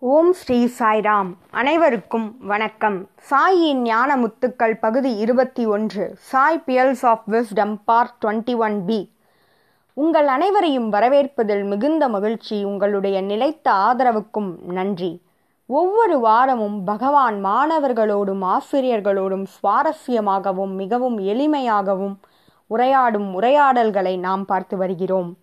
ஓம் ஸ்ரீ சாய்ராம். அனைவருக்கும் வணக்கம். சாயின் ஞான முத்துக்கள் பகுதி இருபத்தி ஒன்று Sai pearls of wisdom part twenty one B. உங்கள் அனைவரையும் வரவேற்பதில் மிகுந்த மகிழ்ச்சி உங்களுடைய நிலைத்த ஆதரவுக்கும் நன்றி. ஒவ்வொரு வாரமும் பகவான் மாணவர்களோடும் ஆசிரியர்களோடும் சுவாரஸ்யமாகவும் மிகவும் எளிமையாகவும் உரையாடும் உரையாடல்களை நாம் பார்த்து வருகிறோம்.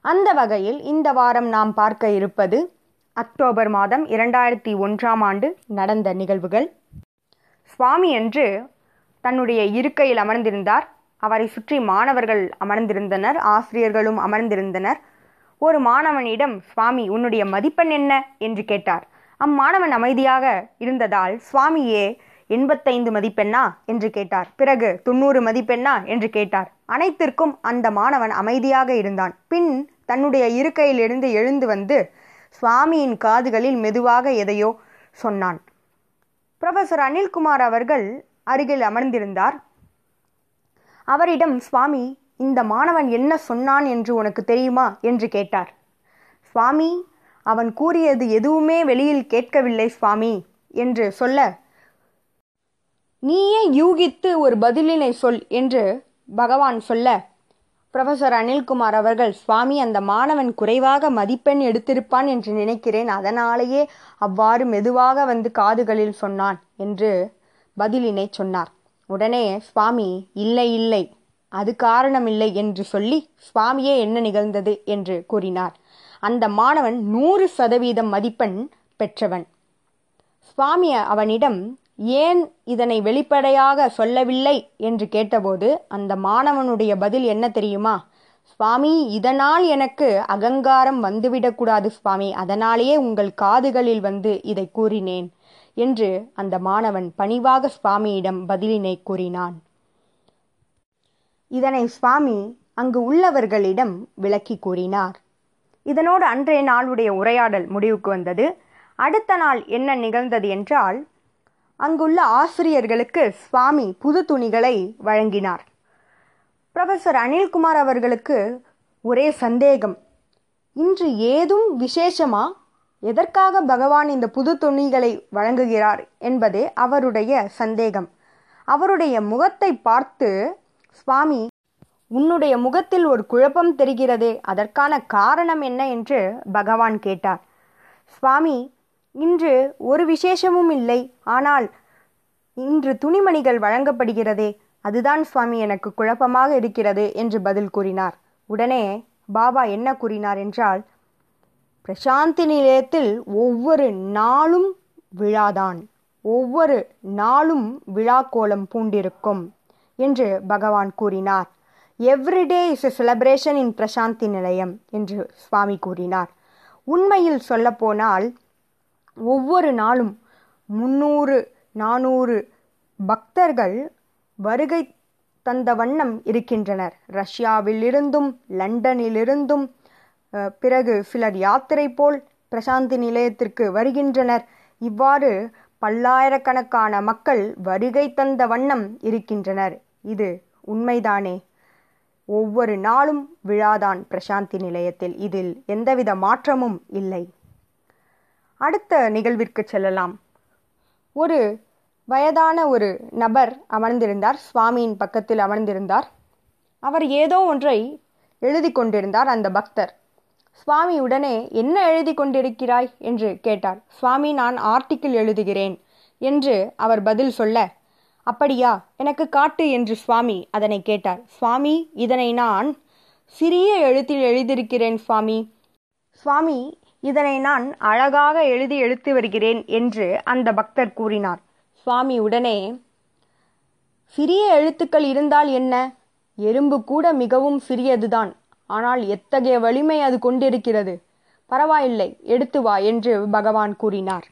அந்த வகையில் இந்த வாரம் நாம் பார்க்க இருப்பது அக்டோபர் மாதம் இரண்டாயிரத்தி ஒன்றாம் ஆண்டு நடந்த நிகழ்வுகள். சுவாமி என்று தன்னுடைய இருக்கையில் அமர்ந்திருந்தார். அவரை சுற்றி மாணவர்கள் அமர்ந்திருந்தனர் ஆசிரியர்களும் அமர்ந்திருந்தனர். ஒரு மாணவனிடம் சுவாமி உன்னுடைய மதிப்பெண் என்ன? என்று கேட்டார். அம்மாணவன் அமைதியாக இருந்ததால் சுவாமியே எண்பத்தைந்து மதிப்பெண்ணா? என்று கேட்டார். பிறகு தொண்ணூறு மதிப்பெண்ணா? என்று கேட்டார். அனைத்திற்கும் அந்த மாணவன் அமைதியாக இருந்தான். பின் தன்னுடைய இருக்கையிலிருந்து எழுந்து வந்து சுவாமியின் காதுகளில் மெதுவாக எதையோ சொன்னான். ப்ரொஃபசர் அனில்குமார் அவர்கள் அருகில் அமர்ந்திருந்தார். அவரிடம் சுவாமி இந்த மாணவன் என்ன சொன்னான் என்று உனக்கு தெரியுமா? என்று கேட்டார். சுவாமி அவன் கூறியது எதுவுமே வெளியில் கேட்கவில்லை சுவாமி என்று சொல்ல நீயே யூகித்து ஒரு பதிலினை சொல் என்று பகவான் சொல்ல ப்ரொஃபசர் அனில்குமார் அவர்கள் சுவாமி அந்த மாணவன் குறைவாக மதிப்பெண் எடுத்திருப்பான் என்று நினைக்கிறேன். அதனாலேயே அவ்வாறு மெதுவாக வந்து காதுகளில் சொன்னான் என்று பதிலினை சொன்னார். உடனே சுவாமி இல்லை இல்லை. அது காரணமில்லை என்று சொல்லி சுவாமியே என்ன நிகழ்ந்தது? என்று கூறினார். அந்த மாணவன் நூறு சதவீதம் மதிப்பெண் பெற்றவன். சுவாமி அவனிடம் ஏன் இதனை வெளிப்படையாக சொல்லவில்லை என்று கேட்டபோது அந்த மாணவனுடைய பதில் என்ன தெரியுமா? சுவாமி இதனால் எனக்கு அகங்காரம் வந்துவிடக்கூடாது சுவாமி. அதனாலேயே உங்கள் காதுகளில் வந்து இதை கூறினேன் என்று அந்த மாணவன் பணிவாக சுவாமியிடம் பதிலினை கூறினான். இதனை சுவாமி அங்கு உள்ளவர்களிடம் விளக்கி கூறினார். இதனோடு அன்றைய நாளுடைய உரையாடல் முடிவுக்கு வந்தது. அடுத்த நாள் என்ன நிகழ்ந்தது என்றால் அங்குள்ள ஆசிரியர்களுக்கு சுவாமி புது துணிகளை வழங்கினார். ப்ரொஃபசர் அனில்குமார் அவர்களுக்கு ஒரே சந்தேகம். இன்று ஏதும் விசேஷமா? எதற்காக பகவான் இந்த புது துணிகளை வழங்குகிறார் என்பதே அவருடைய சந்தேகம். அவருடைய முகத்தை பார்த்து சுவாமி உன்னுடைய முகத்தில் ஒரு குழப்பம் தெரிகிறதே அதற்கான காரணம் என்ன? என்று பகவான் கேட்டார். சுவாமி இன்று ஒரு விசேஷமும் இல்லை. ஆனால் இன்று துணிமணிகள் வழங்கப்படுகிறதே. அதுதான் சுவாமி எனக்கு குழப்பமாக இருக்கிறது என்று பதில் கூறினார். உடனே பாபா என்ன கூறினார் என்றால் பிரசாந்தி நிலையத்தில் ஒவ்வொரு நாளும் விழாதான். ஒவ்வொரு நாளும் விழா கோலம் பூண்டிருக்கும் என்று பகவான் கூறினார். Everyday is a celebration in Prasanthi Nilayam என்று சுவாமி கூறினார். உண்மையில் சொல்லப்போனால் ஒவ்வொரு நாளும் முந்நூறு நானூறு பக்தர்கள் வருகை தந்த வண்ணம் இருக்கின்றனர். ரஷ்யாவிலிருந்தும் லண்டனிலிருந்தும் பிறகு சிலர் யாத்திரை போல் பிரசாந்தி நிலையத்திற்கு வருகின்றனர். இவ்வாறு பல்லாயிரக்கணக்கான மக்கள் வருகை தந்த வண்ணம் இருக்கின்றனர். இது உண்மைதானே? ஒவ்வொரு நாளும் விழாதான் பிரசாந்தி நிலையத்தில். இதில் எந்தவித மாற்றமும் இல்லை. அடுத்த நிகழ்விற்கு செல்லலாம். ஒரு வயதான ஒரு நபர் அமர்ந்திருந்தார். சுவாமியின் பக்கத்தில் அமர்ந்திருந்தார். அவர் ஏதோ ஒன்றை எழுதி கொண்டிருந்தார் அந்த பக்தர். சுவாமி உடனே என்ன எழுதி கொண்டிருக்கிறாய்? என்று கேட்டார். சுவாமி நான் ஆர்டிக்கிள் எழுதுகிறேன் என்று அவர் பதில் சொல்ல அப்படியா எனக்கு காட்டு என்று சுவாமி அதனை கேட்டார். சுவாமி இதனை நான் சிறிய எழுத்தில் எழுதியிருக்கிறேன் சுவாமி. சுவாமி இதனை நான் அழகாக எழுதி எழுத்து வருகிறேன் என்று அந்த பக்தர் கூறினார். சுவாமி உடனே சிறிய எழுத்துக்கள் இருந்தால் என்ன? எறும்பு கூட மிகவும் சிறியதுதான். ஆனால் எத்தகைய வலிமை அது கொண்டிருக்கிறது? பரவாயில்லை எடுத்து வா என்று பகவான் கூறினார்.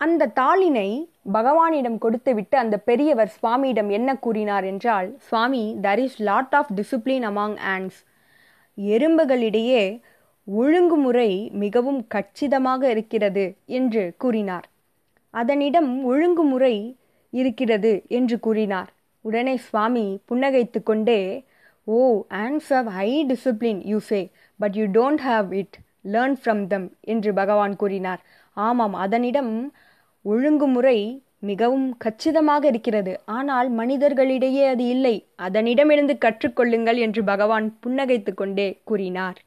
அந்த தாளினை பகவானிடம் கொடுத்துவிட்டு அந்த பெரியவர் சுவாமியிடம் என்ன கூறினார் என்றால் சுவாமி there is lot of discipline among ants எறும்புகளிடையே ஒழுங்குமுறை மிகவும் கச்சிதமாக இருக்கிறது என்று கூறினார். அதனிடம் ஒழுங்குமுறை இருக்கிறது என்று கூறினார். உடனே சுவாமி புன்னகைத்து கொண்டே ஓ ants how high discipline you say but you don't have it learn from them என்று பகவான் கூறினார். ஆமாம் அதனிடம் ஒழுங்குமுறை மிகவும் கச்சிதமாக இருக்கிறது. ஆனால் மனிதர்களிடையே அது இல்லை. அதனிடமிருந்து கற்றுக்கொள்ளுங்கள் என்று பகவான் புன்னகைத்து கொண்டே கூறினார்.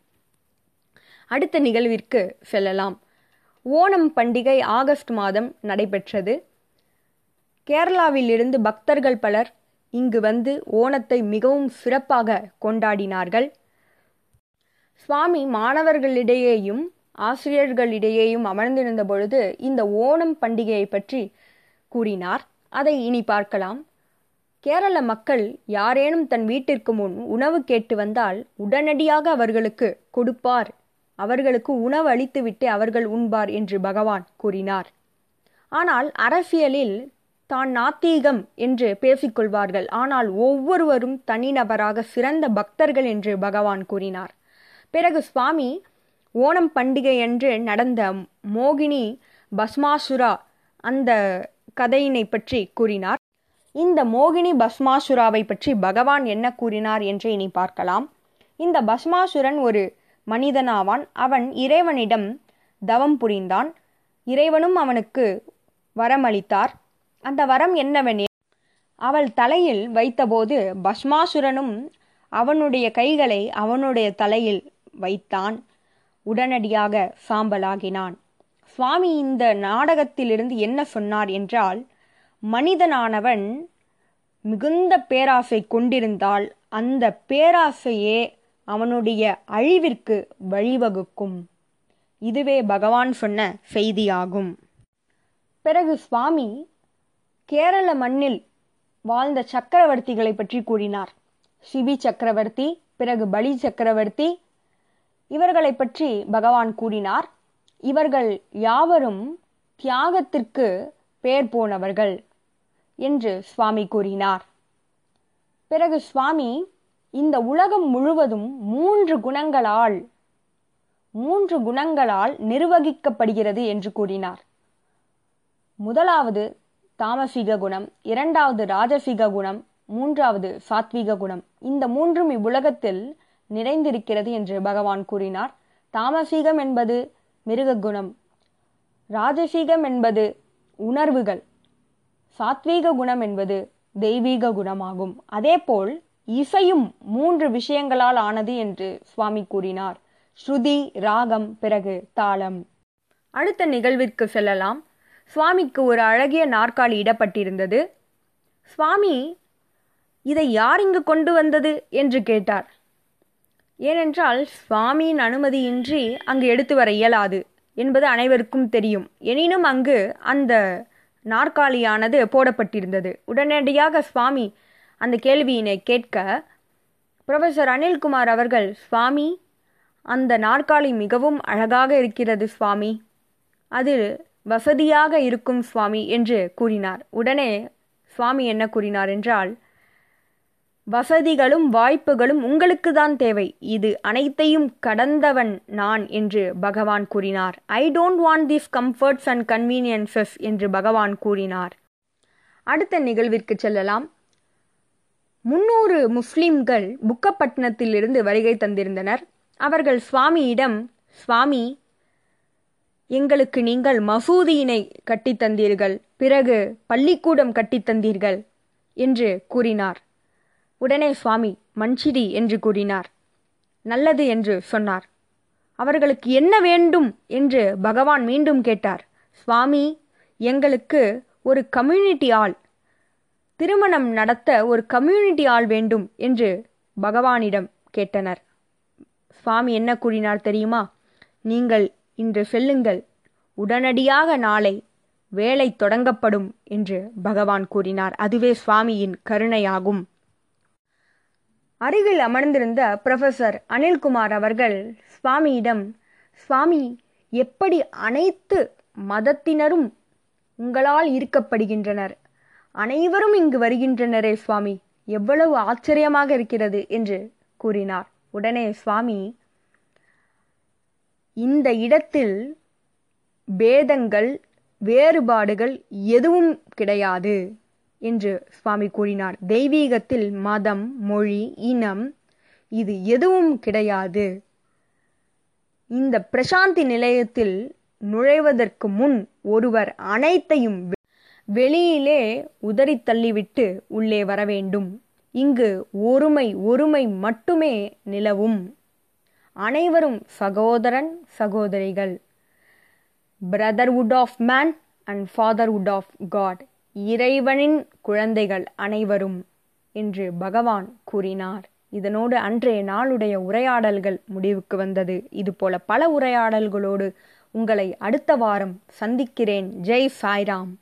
அடுத்த நிகழ்விற்கு செல்லலாம். ஓணம் பண்டிகை ஆகஸ்ட் மாதம் நடைபெற்றது. கேரளாவிலிருந்து பக்தர்கள் பலர் இங்கு வந்து ஓணத்தை மிகவும் சிறப்பாக கொண்டாடினார்கள். சுவாமி மாணவர்களிடையேயும் ஆசிரியர்களிடையேயும் அமர்ந்திருந்த பொழுது இந்த ஓணம் பண்டிகையை பற்றி கூறினார். அதை இனி பார்க்கலாம். கேரள மக்கள் யாரேனும் தன் வீட்டிற்கு முன் உணவு கேட்டு வந்தால் உடனடியாக அவர்களுக்கு கொடுப்பார் அவர்களுக்கு உணவு அளித்துவிட்டு அவர்கள் உண்பார் என்று பகவான் கூறினார். ஆனால் அரசியலில் தான் நாத்தீகம் என்று பேசிக்கொள்வார்கள். ஆனால் ஒவ்வொருவரும் தனிநபராக சிறந்த பக்தர்கள் என்று பகவான் கூறினார். பிறகு சுவாமி ஓணம் பண்டிகை என்று நடந்த மோகினி பஸ்மாசுரா அந்த கதையினை பற்றி கூறினார். இந்த மோகினி பஸ்மாசுராவை பற்றி பகவான் என்ன கூறினார் என்று இனி பார்க்கலாம். இந்த பஸ்மாசுரன் ஒரு மனிதனாவான். அவன் இறைவனிடம் தவம் புரிந்தான். இறைவனும் அவனுக்கு வரம் அளித்தார் அந்த வரம் என்னவெனில் அவள் தலையில் வைத்தபோது பஸ்மாசுரனும் அவனுடைய கைகளை அவனுடைய தலையில் வைத்தான். உடனடியாக சாம்பலாகினான். சுவாமி இந்த நாடகத்திலிருந்து என்ன சொன்னார் என்றால் மனிதனானவன் மிகுந்த பேராசை கொண்டிருந்தால் அந்த பேராசையே அவனுடைய அழிவிற்கு வழிவகுக்கும். இதுவே பகவான் சொன்ன செய்தியாகும். பிறகு சுவாமி கேரள மண்ணில் வாழ்ந்த சக்கரவர்த்திகளை பற்றி கூறினார். சிபி சக்கரவர்த்தி பிறகு பலி சக்கரவர்த்தி இவர்களை பற்றி பகவான் கூறினார். இவர்கள் யாவரும் தியாகத்திற்கு பேர் போனவர்கள் என்று சுவாமி கூறினார். பிறகு சுவாமி இந்த உலகம் முழுவதும் மூன்று குணங்களால் மூன்று குணங்களால் நிர்வகிக்கப்படுகிறது என்று கூறினார். முதலாவது தாமசீக குணம் இரண்டாவது ராஜசீக குணம் மூன்றாவது சாத்விக குணம். இந்த மூன்றும் இவ்வுலகத்தில் நிறைந்திருக்கிறது என்று பகவான் கூறினார். தாமசீகம் என்பது மிருக குணம் ராஜசீகம் என்பது உணர்வுகள் சாத்வீக குணம் என்பது தெய்வீக குணமாகும். அதேபோல் இசையும் மூன்று விஷயங்களால் ஆனது என்று சுவாமி கூறினார். ஸ்ருதி ராகம் பிறகு தாளம். அடுத்த நிகழ்விற்கு செல்லலாம். சுவாமிக்கு ஒரு அழகிய நாற்காலி இடப்பட்டிருந்தது. சுவாமி இதை யார் இங்கு கொண்டு வந்தது? என்று கேட்டார். ஏனென்றால் சுவாமியின் அனுமதியின்றி அங்கு எடுத்து வர இயலாது என்பது அனைவருக்கும் தெரியும். எனினும் அங்கு அந்த நாற்காலியானது போடப்பட்டிருந்தது. உடனடியாக சுவாமி அந்த கேள்வியினை கேட்க ப்ரொஃபஸர் அனில்குமார் அவர்கள் சுவாமி அந்த நாற்காலி மிகவும் அழகாக இருக்கிறது சுவாமி. அது வசதியாக இருக்கும் சுவாமி என்று கூறினார். உடனே சுவாமி என்ன கூறினார் என்றால் வசதிகளும் வாய்ப்புகளும் உங்களுக்கு தான் தேவை. இது அனைத்தையும் கடந்தவன் நான் என்று பகவான் கூறினார். I don't want these comforts and conveniences என்று பகவான் கூறினார். அடுத்த நிகழ்விற்கு செல்லலாம். முன்னூறு முஸ்லிம்கள் புக்கப்பட்டினத்திலிருந்து வருகை தந்திருந்தனர். அவர்கள் சுவாமியிடம் சுவாமி எங்களுக்கு நீங்கள் மசூதியினை கட்டித்தந்தீர்கள் பிறகு பள்ளிக்கூடம் கட்டித்தந்தீர்கள் என்று கூறினார். உடனே சுவாமி மஞ்சிரி என்று கூறினார். நல்லது என்று சொன்னார். அவர்களுக்கு என்ன வேண்டும்? என்று பகவான் மீண்டும் கேட்டார். சுவாமி எங்களுக்கு ஒரு கம்யூனிட்டி ஆள் திருமணம் நடத்த ஒரு கம்யூனிட்டி ஆள் வேண்டும் என்று பகவானிடம் கேட்டனர். சுவாமி என்ன கூறினார் தெரியுமா? நீங்கள் இன்று செல்லுங்கள். உடனடியாக நாளை வேலை தொடங்கப்படும் என்று பகவான் கூறினார். அதுவே சுவாமியின் கருணையாகும். அருகில் அமர்ந்திருந்த ப்ரொஃபசர் அனில்குமார் அவர்கள் சுவாமியிடம் சுவாமி எப்படி அனைத்து மதத்தினரும் உங்களால் ஈர்க்கப்படுகின்றனர்? அனைவரும் இங்கு வருகின்றனரே சுவாமி. எவ்வளவு ஆச்சரியமாக இருக்கிறது என்று கூறினார். உடனே சுவாமி இந்த இடத்தில் பேதங்கள் வேறுபாடுகள் எதுவும் கிடையாது என்று சுவாமி கூறினார். தெய்வீகத்தில் மதம் மொழி இனம் இது எதுவும் கிடையாது. இந்த பிரசாந்தி நிலையத்தில் நுழைவதற்கு முன் ஒருவர் அனைத்தையும் வெளியிலே உதறி தள்ளிவிட்டு உள்ளே வர வேண்டும் இங்கு ஒருமை ஒருமை மட்டுமே நிலவும். அனைவரும் சகோதரன் சகோதரிகள். Brotherhood of man and fatherhood of God இறைவனின் குழந்தைகள் அனைவரும் என்று பகவான் கூறினார். இதனோடு அன்றைய நாளுடைய உரையாடல்கள் முடிவுக்கு வந்தது. இதுபோல பல உரையாடல்களோடு உங்களை அடுத்த வாரம் சந்திக்கிறேன். ஜெய் சாய்ராம்.